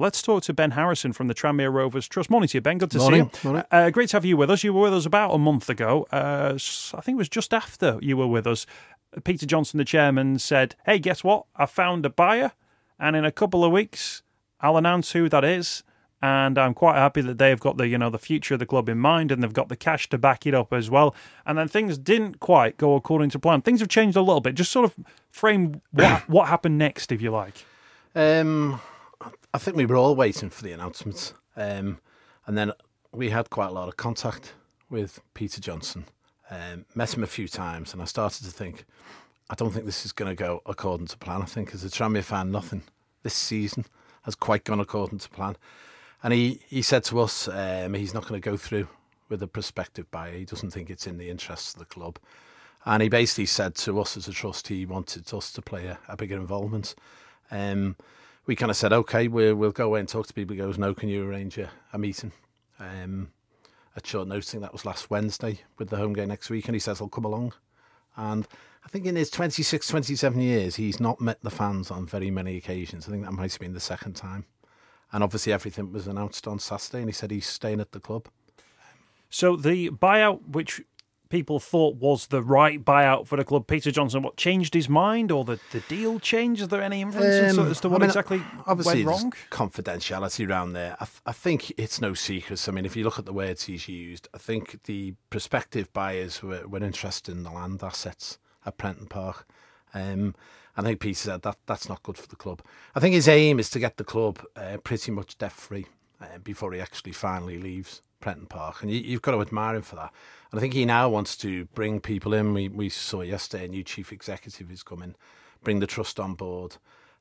Let's talk to Ben Harrison from the Tranmere Rovers Trust. Morning to you, Ben. Good to Morning. see you. Uh, great to have you with us. You were with us about a month ago. Uh, I think it was just after you were with us. Peter Johnson, the chairman, said, Hey, guess what? I found a buyer, and in a couple of weeks, I'll announce who that is. And I'm quite happy that they've got the you know the future of the club in mind, and they've got the cash to back it up as well. And then things didn't quite go according to plan. Things have changed a little bit. Just sort of frame what what happened next, if you like. Um, I think we were all waiting for the announcements. Um, and then we had quite a lot of contact with Peter Johnson. Um, met him a few times, and I started to think, I don't think this is going to go according to plan. I think as a Tranmere fan, nothing this season has quite gone according to plan. And he, he said to us um, he's not going to go through with a prospective buyer. He doesn't think it's in the interests of the club. And he basically said to us as a trust he wanted us to play a, a bigger involvement. Um, we kind of said, okay, we'll, we'll go away and talk to people. He goes, no, can you arrange a, a meeting? Um, at short notice, that was last Wednesday with the home game next week. And he says, I'll come along. And I think in his 26, 27 years, he's not met the fans on very many occasions. I think that might have been the second time. And obviously, everything was announced on Saturday, and he said he's staying at the club. So the buyout, which people thought was the right buyout for the club. Peter Johnson, what changed his mind, or the, the deal changed? Is there any influence um, as to what I mean, exactly obviously went wrong? Confidentiality around there. I, th- I, think it's no secret. I mean, if you look at the words he's used, I think the prospective buyers were, were interested in the land assets at Prenton Park. Um, I think Peter said that that's not good for the club. I think his aim is to get the club uh, pretty much debt free uh, before he actually finally leaves Prenton Park, and you, have got to admire him for that. And I think he now wants to bring people in. We, we saw yesterday a new chief executive is coming, bring the trust on board,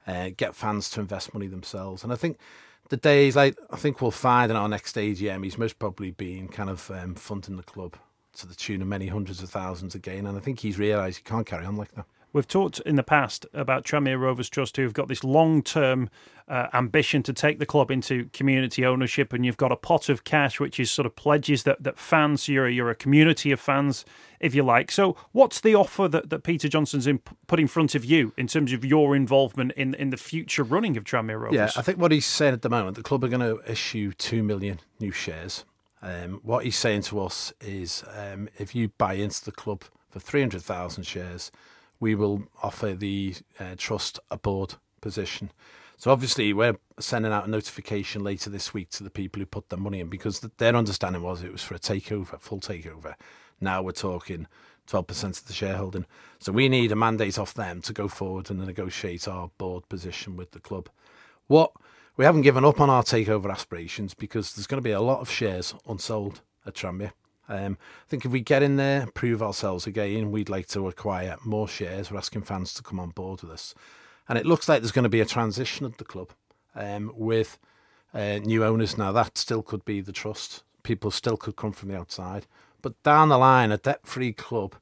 uh, get fans to invest money themselves. And I think the days, like I think we'll find in our next AGM, he's most probably been kind of um, funding the club to the tune of many hundreds of thousands again. And I think he's realised he can't carry on like that. We've talked in the past about Tranmere Rovers Trust, who've got this long term uh, ambition to take the club into community ownership, and you've got a pot of cash which is sort of pledges that, that fans, you're, you're a community of fans, if you like. So, what's the offer that, that Peter Johnson's in, put in front of you in terms of your involvement in, in the future running of Tranmere Rovers? Yeah, I think what he's saying at the moment, the club are going to issue 2 million new shares. Um, what he's saying to us is um, if you buy into the club for 300,000 shares, we will offer the uh, trust a board position. So obviously, we're sending out a notification later this week to the people who put their money in because their understanding was it was for a takeover, full takeover. Now we're talking 12% of the shareholding. So we need a mandate off them to go forward and negotiate our board position with the club. What we haven't given up on our takeover aspirations because there's going to be a lot of shares unsold at Tranmere. Um, I think if we get in there, prove ourselves again, we'd like to acquire more shares. We're asking fans to come on board with us. And it looks like there's going to be a transition at the club um, with uh, new owners. Now, that still could be the trust. People still could come from the outside. But down the line, a debt free club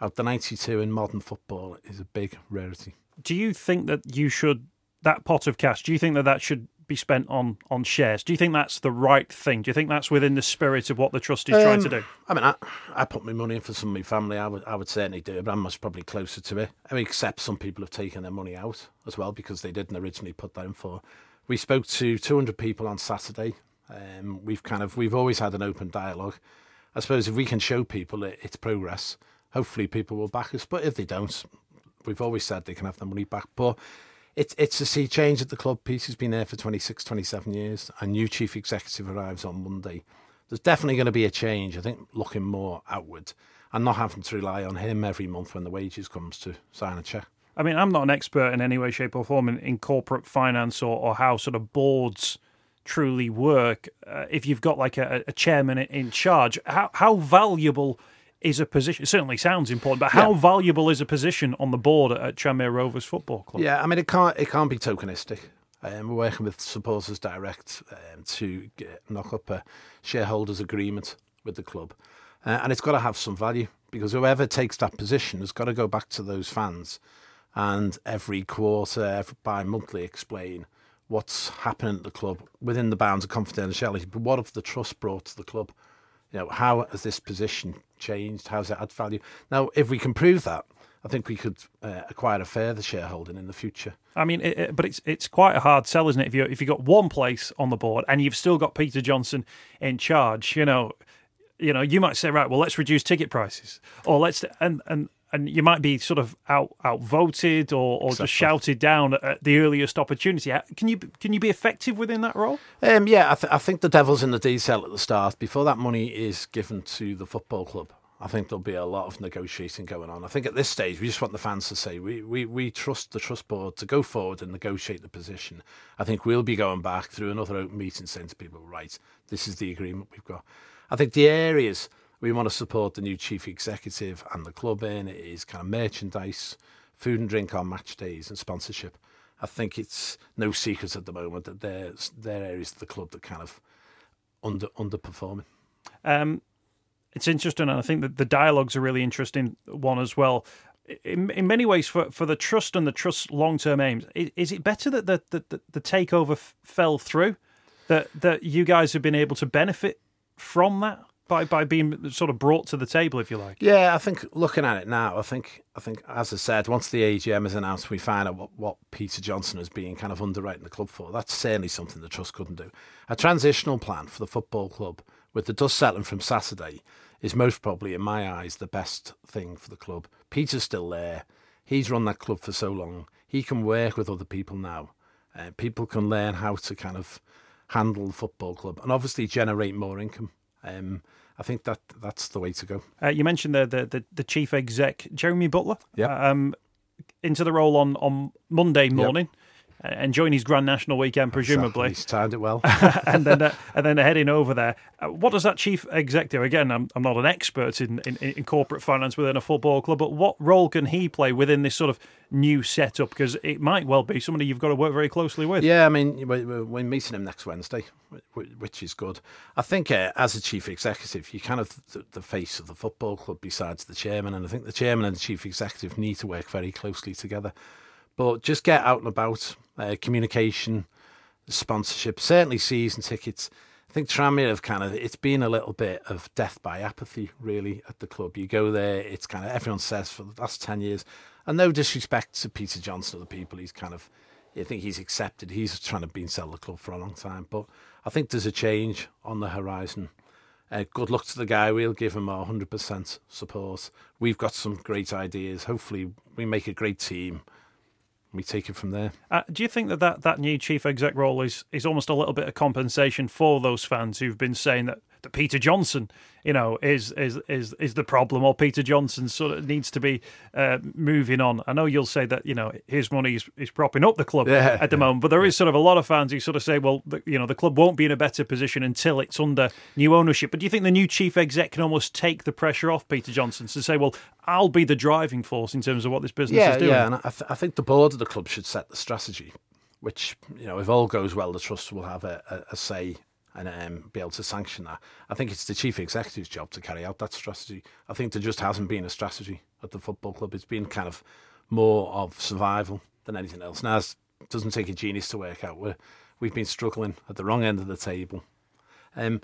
out the 92 in modern football is a big rarity. Do you think that you should, that pot of cash, do you think that that should be spent on on shares. Do you think that's the right thing? Do you think that's within the spirit of what the trust is um, trying to do? I mean, I, I put my money in for some of my family. I would I would certainly do it, but I'm much probably closer to it. I mean, except some people have taken their money out as well because they didn't originally put that in for. We spoke to 200 people on Saturday. Um, we've kind of we've always had an open dialogue. I suppose if we can show people it, it's progress, hopefully people will back us. But if they don't, we've always said they can have their money back. But it's it's a sea change at the club. Peter's been there for 26, 27 years. A new chief executive arrives on Monday. There's definitely going to be a change. I think looking more outward and not having to rely on him every month when the wages comes to sign a check. I mean, I'm not an expert in any way, shape, or form in, in corporate finance or, or how sort of boards truly work. Uh, if you've got like a, a chairman in charge, how how valuable is a position. It certainly sounds important, but how yeah. valuable is a position on the board at Tranmere Rovers Football Club? Yeah, I mean it can't it can't be tokenistic. Um, we're working with supporters direct um, to get, knock up a shareholders agreement with the club, uh, and it's got to have some value because whoever takes that position has got to go back to those fans and every quarter, every bi-monthly explain what's happening at the club within the bounds of confidentiality. But what have the trust brought to the club? You know, how has this position changed? How's it add value? Now, if we can prove that, I think we could uh, acquire a further shareholding in the future. I mean, it, it, but it's it's quite a hard sell, isn't it? If you if you got one place on the board and you've still got Peter Johnson in charge, you know, you know, you might say, right, well, let's reduce ticket prices, or let's and and and you might be sort of out outvoted or, or exactly. just shouted down at the earliest opportunity. Can you can you be effective within that role? Um, yeah, I, th- I think the devil's in the detail at the start. Before that money is given to the football club, I think there'll be a lot of negotiating going on. I think at this stage we just want the fans to say we, we, we trust the trust board to go forward and negotiate the position. I think we'll be going back through another open meeting saying to people, right, this is the agreement we've got. I think the areas we want to support the new chief executive and the club in It is kind of merchandise, food and drink on match days, and sponsorship. I think it's no secret at the moment that there's there areas of the club that kind of under underperforming. Um, it's interesting, and I think that the dialogue's a really interesting one as well. In, in many ways, for, for the trust and the trust long term aims, is, is, it better that the, the, the takeover f- fell through? That that you guys have been able to benefit from that? By by being sort of brought to the table, if you like. Yeah, I think looking at it now, I think I think as I said, once the AGM is announced, we find out what, what Peter Johnson is being kind of underwriting the club for. That's certainly something the trust couldn't do. A transitional plan for the football club with the dust settling from Saturday is most probably, in my eyes, the best thing for the club. Peter's still there. He's run that club for so long. He can work with other people now. Uh, people can learn how to kind of handle the football club and obviously generate more income. Um, I think that that's the way to go. Uh, you mentioned the, the, the the chief exec Jeremy Butler. Yeah. Um, into the role on on Monday morning. Yep enjoying his Grand National weekend, presumably. He's timed it well. and then uh, and then heading over there. Uh, what does that chief executive. Again, I'm, I'm not an expert in, in, in, corporate finance within a football club, but what role can he play within this sort of new setup? Because it might well be somebody you've got to work very closely with. Yeah, I mean, we're, we're meeting him next Wednesday, which is good. I think uh, as a chief executive, you're kind of the, the face of the football club besides the chairman, and I think the chairman and the chief executive need to work very closely together. But just get out and about, uh, communication, sponsorship, certainly season tickets. I think Tranmere have kind of it's been a little bit of death by apathy really at the club. You go there, it's kind of everyone says for the last ten years, and no disrespect to Peter Johnson or the people he's kind of. I think he's accepted. He's trying to be sell the club for a long time, but I think there's a change on the horizon. Uh, good luck to the guy. We'll give him our 100% support. We've got some great ideas. Hopefully, we make a great team we take it from there. Uh, do you think that, that that new chief exec role is is almost a little bit of compensation for those fans who've been saying that that Peter Johnson, you know, is is is is the problem, or Peter Johnson sort of needs to be uh, moving on. I know you'll say that you know his money is, is propping up the club yeah, at the moment, but there is sort of a lot of fans who sort of say, well, the, you know, the club won't be in a better position until it's under new ownership. But do you think the new chief exec can almost take the pressure off Peter Johnson to say, well, I'll be the driving force in terms of what this business yeah, is doing? Yeah, and I, th- I think the board of the club should set the strategy which you know if all goes well the trust will have a, a, a say and um, be able to sanction that. I think it's the chief executive's job to carry out that strategy. I think there just hasn't been a strategy at the football club. It's been kind of more of survival than anything else. Now, it doesn't take a genius to work out. We're, we've been struggling at the wrong end of the table. Um,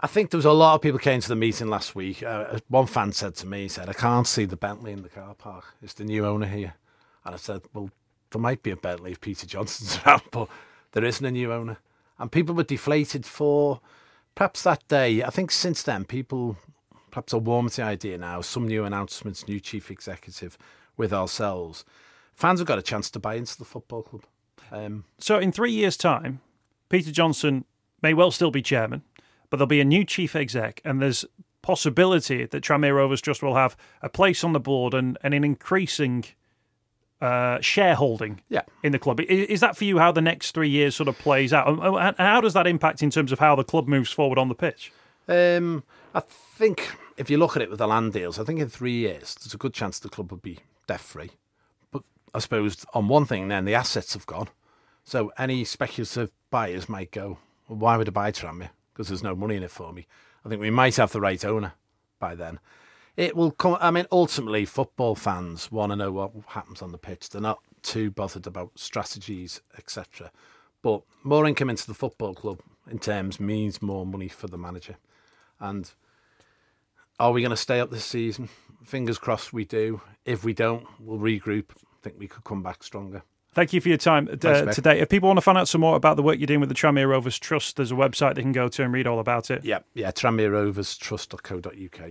I think there was a lot of people came to the meeting last week. Uh, one fan said to me, he said, I can't see the Bentley in the car park. It's the new owner here. And I said, well, there might be a Bentley if Peter Johnson's around, but there isn't a new owner and people were deflated for perhaps that day. I think since then, people perhaps are warm to the idea now. Some new announcements, new chief executive with ourselves. Fans have got a chance to buy into the football club. Um, so, in three years' time, Peter Johnson may well still be chairman, but there'll be a new chief exec, and there's possibility that Tranmere Rovers Trust will have a place on the board and, and an increasing uh, shareholding yeah. in the club. Is, is, that for you how the next three years sort of plays out? And how does that impact in terms of how the club moves forward on the pitch? Um, I think if you look at it with the land deals, I think in three years there's a good chance the club will be debt free. But I suppose on one thing, then the assets have gone. So any speculative buyers might go, well, why would I buy Tranmere? Because there's no money in it for me. I think we might have the right owner by then it will come. I mean, ultimately, football fans want to know what happens on the pitch. They're not too bothered about strategies, etc. But more income into the football club in terms means more money for the manager. And are we going to stay up this season? fingers crossed we do. If we don't, we'll regroup. I think we could come back stronger. Thank you for your time uh, Thanks, today. If people want to find out some more about the work you're doing with the Tranmere Rovers Trust, there's a website they can go to and read all about it. Yeah, yeah, tranmereroverstrust.co.uk.